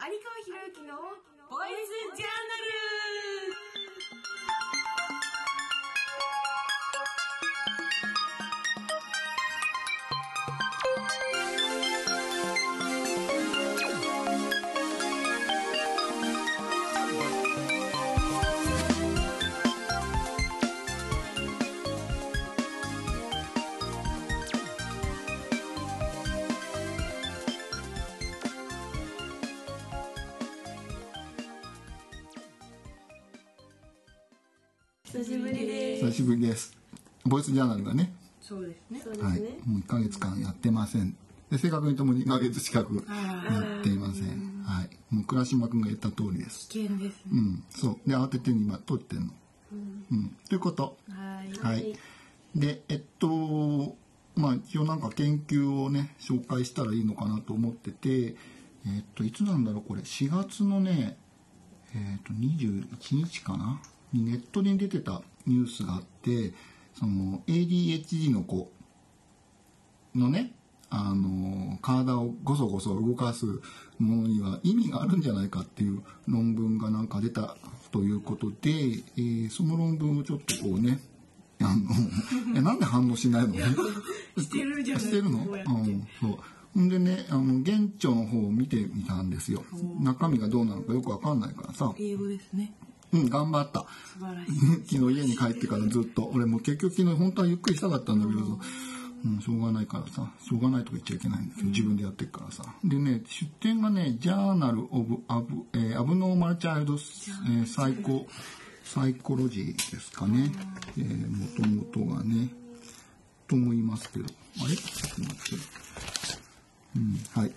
有川博之のボイスジャーナル。久しぶりです。久しぶりです。ボイスジャーナルがね、そうですねはい、ね。もう1ヶ月間やってません。で正確にとも2ヶ月近くやっていません。はい。もう倉島君が言った通りです。危険ですねうん、そう。で、慌てて今撮ってんの。うん。ということ。はいはい。で、えっと、まあ一応なんか研究をね、紹介したらいいのかなと思ってて、えっと、いつなんだろう、これ。4月のね、えっと、21日かなにネットに出てたニュースがあって、その ADHD の子のね、あの、体をごそごそ動かすものには意味があるんじゃないかっていう論文がなんか出たということで、えーその論文をちょっとこうね、あの、え、なんで反応しないの？してるじゃない？してるの？うん、そう。ほんでね、あの、現地の方を見てみたんですよ。中身がどうなのかよくわかんないからさ。英語ですねうん、頑張った。素晴らしい昨日家に帰ってからずっと。俺もう結局昨日本当はゆっくりしたかったんだけどさ。うん、しょうがないからさ。しょうがないとか言っちゃいけないんだけど、自分でやってるからさ。でね、出典がね、ジャーナル・オブ・アブ、えーアブノーマル・チャイルド・えーサイコ、サイコロジーですかね。えー、もともとがね、と思いますけど。あれ？ちょっと待って。うん、はい。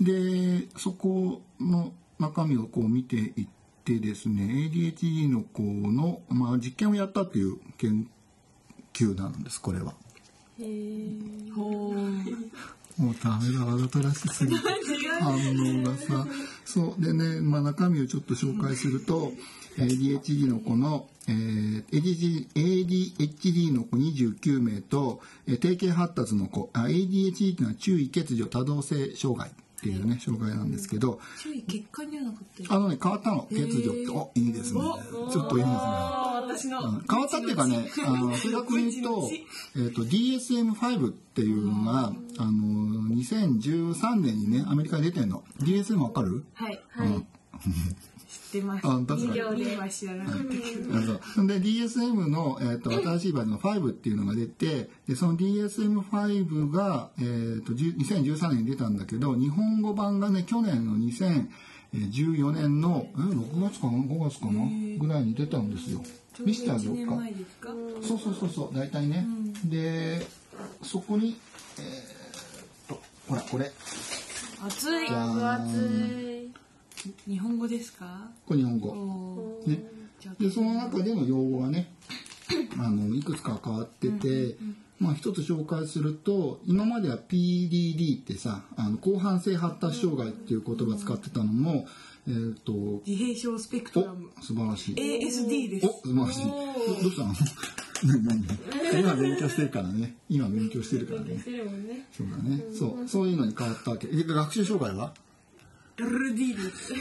で、そこの中身をこう見ていってですね、ADHD の子の、まあ、実験をやったっていう研究なんです、これは。へーもうダメだ、わざとらしすぎて。反応がさ。そう。でね、まあ中身をちょっと紹介すると、ADHD の子の、えー ADHD, の子29名と、えー定型発達の子、あ ADHD っていうのは注意欠如多動性障害っていうね、障害なんですけど、注意結果にはなかっあのね、変わったの。欠如って。お、いいですね。ちょっといいですね。あ私のうん変わったっていうかね、あの、正確に言うと、えっ、と、DSM-5 っていうのが、あの、2013年にね、アメリカに出てんの。DSM わかる？はいうん知ってます。あ確かでは知らなかったけど。そう。で DSM の、えー、と新しいバージョンの5っていうのが出てでその DSM5 が、えー、と10 2013年に出たんだけど日本語版がね去年の2014年のえ6月かな？5月かな？ぐらいに出たんですよ。見せてあげよ1年うか？そうそうそうそう大体ね、でそこにえー、とほらこれ。熱い。じゃ分ーん。厚い。日本語ですか？これ日本語。ね、でその中での用語がねあのいくつか変わってて、まあ、一つ紹介すると今までは PDD ってさあの広範性発達障害っていう言葉使ってたのも、えっ、とお自閉症スペクトラム。素晴らしい。ASD です。お素晴らしい。どどうしたの？今勉強してるからね。今勉強してるからね。してるもんね。そうだね、そうそういうのに変わったわけ。で学習障害は？LD です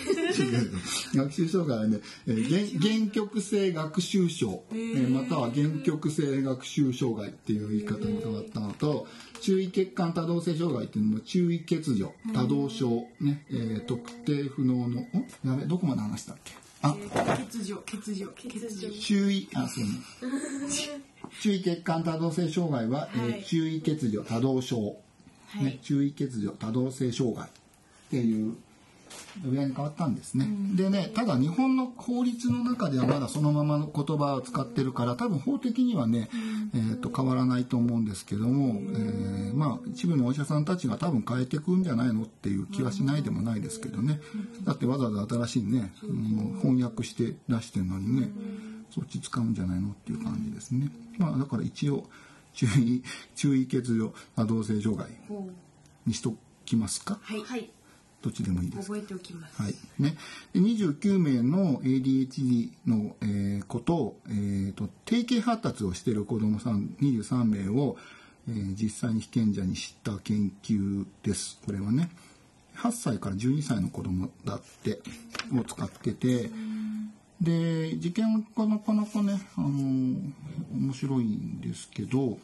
違う学習障害はね、えー原原曲性学習症、えーまたは原曲性学習障害っていう言い方に変わったのと注意欠陥多動性障害っていうのも注意欠如多動症、ねえー特定不能のんやべどこまで話したっけあ欠如欠如欠如注意あそうね注意欠陥多動性障害は、えー注意欠如多動症、はいね、注意欠如多動性障害っていう上に変わったんですね、でねただ日本の法律の中ではまだそのままの言葉を使ってるから多分法的にはね、えー、と変わらないと思うんですけども、えーまあ一部のお医者さんたちが多分変えていくんじゃないのっていう気はしないでもないですけどね。だってわざわざ新しいね、もう翻訳して出してるのにね、そっち使うんじゃないのっていう感じですね。まあだから一応注意注意欠如多動性障害にしときますか。はい。はい。どっちでもいいです。覚えておきますはい。ね。で29名の ADHD の、えー子と、えーと、定型発達をしている子供さん23名を、えー実際に被験者に知った研究です。これはね。8歳から12歳の子供だってを使っててで実験がなかなかねあの面白いんですけど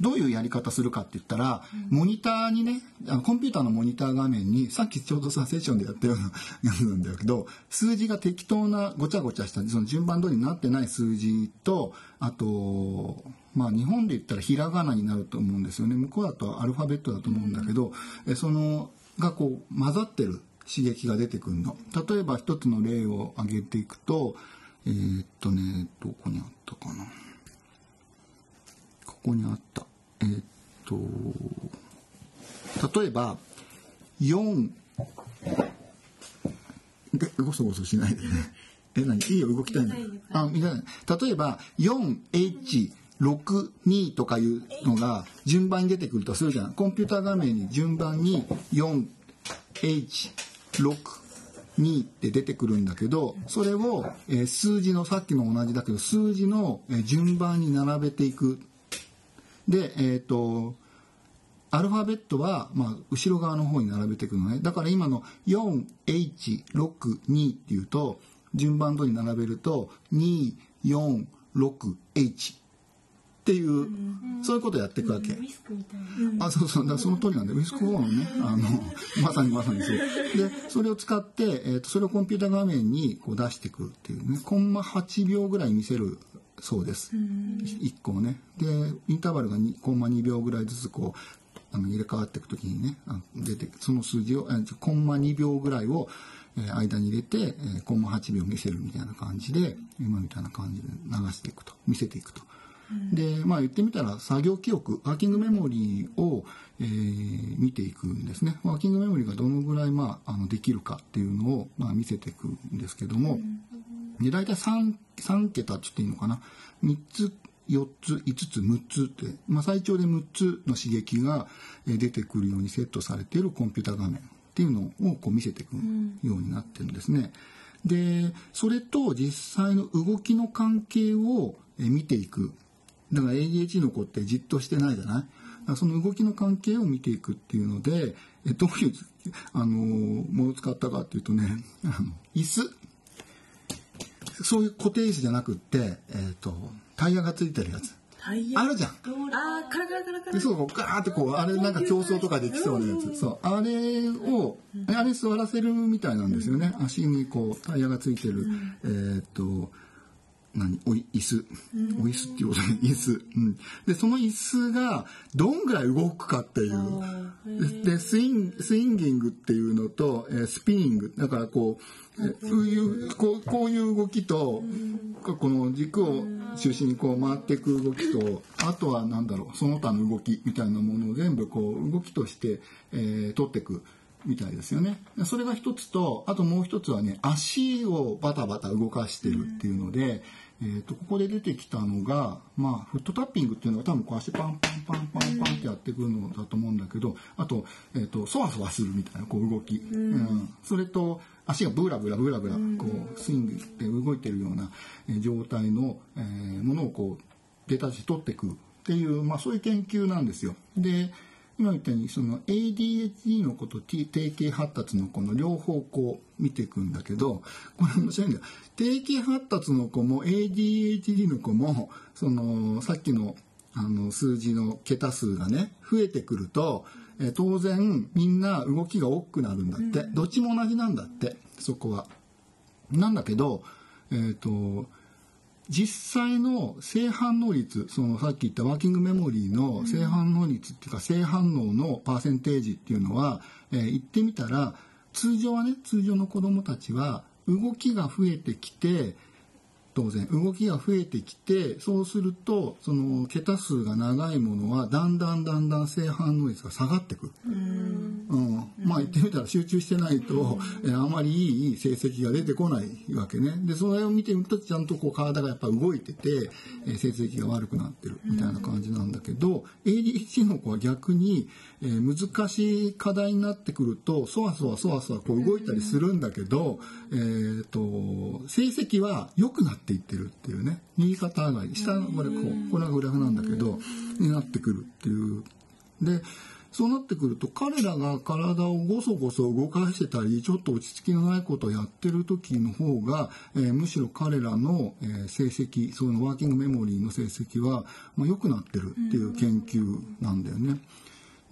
どういうやり方するかって言ったら、モニターにね、コンピューターのモニター画面に、さっきちょうどさ、セッションでやったようなやつなんだけど、数字が適当なごちゃごちゃした、その順番通りになってない数字と、あと、まあ日本で言ったらひらがなになると思うんですよね。向こうだとアルファベットだと思うんだけど、えその、がこう混ざってる刺激が出てくるの。例えば一つの例を挙げていくと、えーっとね、どこにあったかな。ここにあった。えーっと、例えば、4、でごそごそしないでね。え、何？いいよ、動きたいの。あ、みたいな？例えば、4H、62とかいうのが順番に出てくるとするじゃん。コンピューター画面に順番に 4H62 って出てくるんだけど、それを、えー数字のさっきの同じだけど、数字の、えー順番に並べていく。で、えっ、と、アルファベットは、まあ、後ろ側の方に並べていくのね。だから今の 4H62 っていうと、順番通り並べると、246H っていう、そういうことやっていくわけ。あ、そうそう、だその通りなんで、ウィスクホーンね、あの、まさにまさにそう。で、それを使って、えっ、と、それをコンピュータ画面にこう出していくっていうね、コンマ8秒ぐらい見せるそうです。1個をね。で、インターバルが2コンマ2秒ぐらいずつこう、あの入れ替わっていくときにね、あ出て、その数字を、えーコンマ2秒ぐらいを、えー間に入れて、えーコンマ8秒見せるみたいな感じで、今みたいな感じで流していくと、見せていくと。で、まあ言ってみたら作業記憶、ワーキングメモリーを、えー見ていくんですね。ワーキングメモリーがどのぐらい、まあ、あのできるかっていうのを、まあ、見せていくんですけども、で大体 3, 3桁って言っていいのかな。3つ4つ5つ6つって、まあ、最長で6つの刺激がえー出てくるようにセットされているコンピュータ画面っていうのをこう見せていくようになってるんですね。でそれと実際の動きの関係をえー見ていく。だから ADHD の子ってじっとしてないじゃない？その動きの関係を見ていくっていうのでえどういうあのものを使ったかっていうとねあの椅子そういう固定椅子じゃなくって、えー、とタイヤがついてるやつ。あるじゃん。あーカラカラカラカラ。でそうガーってこうあれなんか競争とかできそうなやつ。そう。あれをあれ座らせるみたいなんですよね。足にこうタイヤがついてる。えーっと何？椅子。お椅子っていうことで椅子、うん、でその椅子がどんぐらい動くかっていう。でスインスインギングっていうのと、えースピニング。だからこうえーそういうこうこういう動きと、この軸を中心にこう回っていく動きとあとは何だろうその他の動きみたいなものを全部こう動きとして、えー取っていくみたいですよね。それが一つとあともう一つはね足をバタバタ動かしてるっていうので、えー、とここで出てきたのが、まあ、フットタッピングっていうのは多分こう足パンパンパンパンパンってやっていくのだと思うんだけどあと,、えー、とそわそわするみたいなこう動き、うん。それと足がブラブラブラブラこうスイングで動いてるようなえー状態の、えーものをこうデータとして取っていくっていう、まあ、そういう研究なんですよ。で今言ったようにその ADHD の子と T 定型発達の子の両方こう見ていくんだけどこれ面白いんだよ。定型発達の子も ADHD の子もそのさっきのあの数字の桁数がね増えてくると、えー当然みんな動きが多くなるんだって、どっちも同じなんだってそこは。なんだけど、えー、と実際の性反応率そのさっき言ったワーキングメモリーの性反応率っていうか性反応のパーセンテージっていうのは、えー言ってみたら通常はね通常の子どもたちは動きが増えてきて当然動きが増えてきてそうするとその桁数が長いものはだんだんだんだん性反応率が下がってくる。うん、まあ言ってみたら集中してないと、えーあまりいい成績が出てこないわけね。でそれを見てみるとちゃんとこう体がやっぱ動いてて、えー成績が悪くなってるみたいな感じなんだけど、ADHD の子は逆に、えー難しい課題になってくるとそわそわそわそわこう動いたりするんだけど、えー、と成績は良くなっていってるっていうね右肩上がり下のこれこうこれがグラフなんだけどになってくるっていう。でそうなってくると彼らが体をごそごそ動かしてたりちょっと落ち着きのないことをやってる時の方が、えーむしろ彼らの、えー成績そのワーキングメモリーの成績は、まあ、良くなってるっていう研究なんだよね。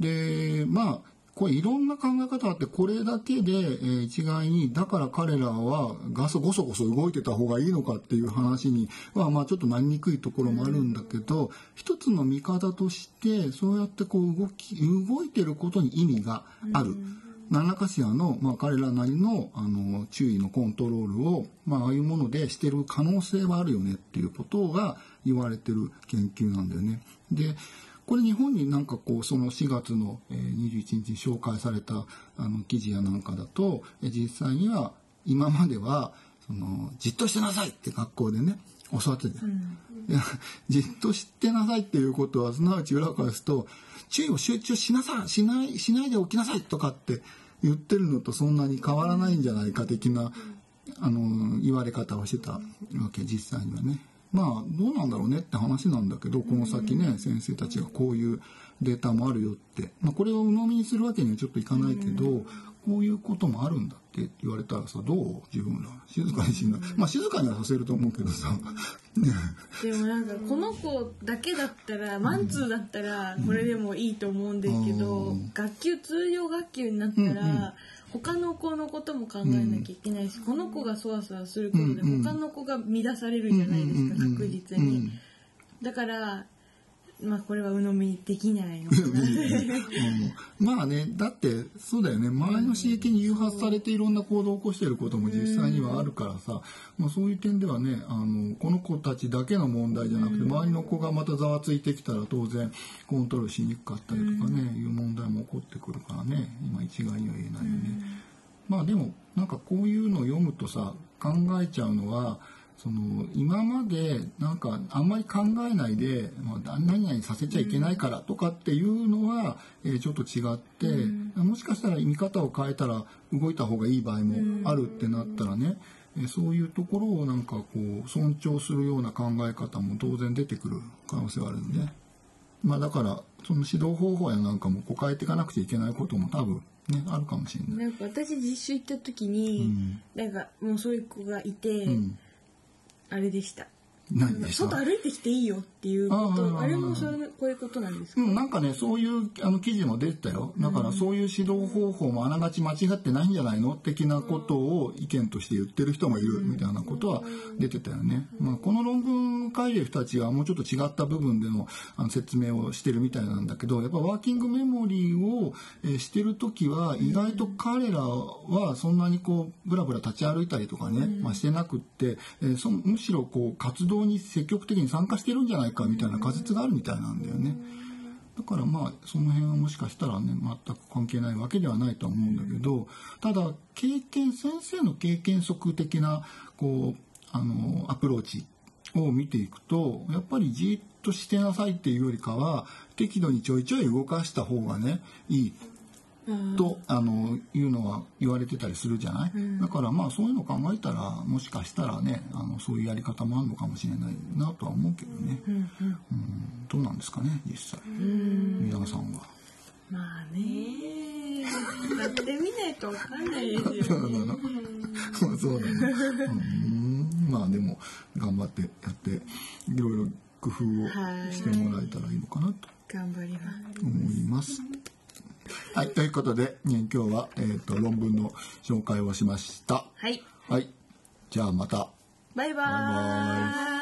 でまあこれいろんな考え方あってこれだけで、えー一概にだから彼らはガソゴソゴソ動いてた方がいいのかっていう話にはまあちょっとなりにくいところもあるんだけど、一つの見方としてそうやってこう動き動いてることに意味がある。何らかしらの、まあ、彼らなりのあの注意のコントロールを、まあ、ああいうものでしてる可能性はあるよねっていうことが言われてる研究なんだよね。でこれ日本になんかこうその4月のえー21日に紹介されたあの記事やなんかだとえー実際には今まではそのじっとしてなさいって学校でね教わってて、いやじっとしてなさいっていうことはすなわち裏返すと注意を集中しなさいしないしないでおきなさいとかって言ってるのとそんなに変わらないんじゃないか的な、あの言われ方をしてたわけ実際にはね。まあどうなんだろうねって話なんだけどこの先ね先生たちがこういうデータもあるよって、まあ、これを鵜呑みにするわけにはちょっといかないけど、こういうこともあるんだって言われたらさどう自分ら静かにしないまあ静かにはさせると思うけどさ、ね、でもなんかこの子だけだったらマンツーだったらこれでもいいと思うんですけど、うん。学級通常学級になったら、他の子のことも考えなきゃいけないし、この子がそわそわすることでうんうん。他の子が乱されるじゃないですか、うんうんうん確実に。うん。だからまあこれは鵜呑みできないのかな。うん。まあねだってそうだよね。周りの刺激に誘発されていろんな行動を起こしていることも実際にはあるからさ、まあ、そういう点ではねあのこの子たちだけの問題じゃなくて周りの子がまたざわついてきたら当然コントロールしにくかったりとかね、いう問題も起こってくるからね。今一概には言えないよね。まあでもなんかこういうのを読むとさ考えちゃうのはその今までなんかあんまり考えないで、まあ、何々させちゃいけないからとかっていうのは、えーちょっと違って、もしかしたら見方を変えたら動いた方がいい場合もあるってなったらね、えーそういうところをなんかこう尊重するような考え方も当然出てくる可能性はあるんで。まあだからその指導方法やなんかもこう変えていかなくちゃいけないことも多分ねあるかもしれない。なんか私実習行った時に、なんかもうそういう子がいて、うん、あれでした。外歩いてきていいよっていうこと。あれもそういうこういうことなんですか、うん、なんかねそういうあの記事も出てたよ。だからそういう指導方法もあながち間違ってないんじゃないの的なことを意見として言ってる人もいるみたいなことは出てたよね、まあ、この論文を書いてる人たちはもうちょっと違った部分でのあの説明をしてるみたいなんだけどやっぱワーキングメモリーを、えーしてる時は意外と彼らはそんなにこうブラブラ立ち歩いたりとかね、まあ、してなくって、えーそむしろこう活動に積極的に参加してるんじゃないかみたいな仮説があるみたいなんだよね。だからまあその辺はもしかしたらね全く関係ないわけではないとは思うんだけどただ経験先生の経験則的なこうあのアプローチを見ていくとやっぱりじっとしてなさいっていうよりかは適度にちょいちょい動かした方がねいいとあのいうのは言われてたりするじゃない、だからまあそういうの考えたらもしかしたらねあのそういうやり方もあるのかもしれないなとは思うけどね、うんどうなんですかね実際。皆さんは。まあね。やってみないとわかんないですよね。そうだね。うん。まあでも頑張ってやっていろいろ工夫をしてもらえたらいいのかなと。頑張ります。思います。はい、ということで、ね今日は、えー、と論文の紹介をしました。はいはい、じゃあまた。バイババイバーイ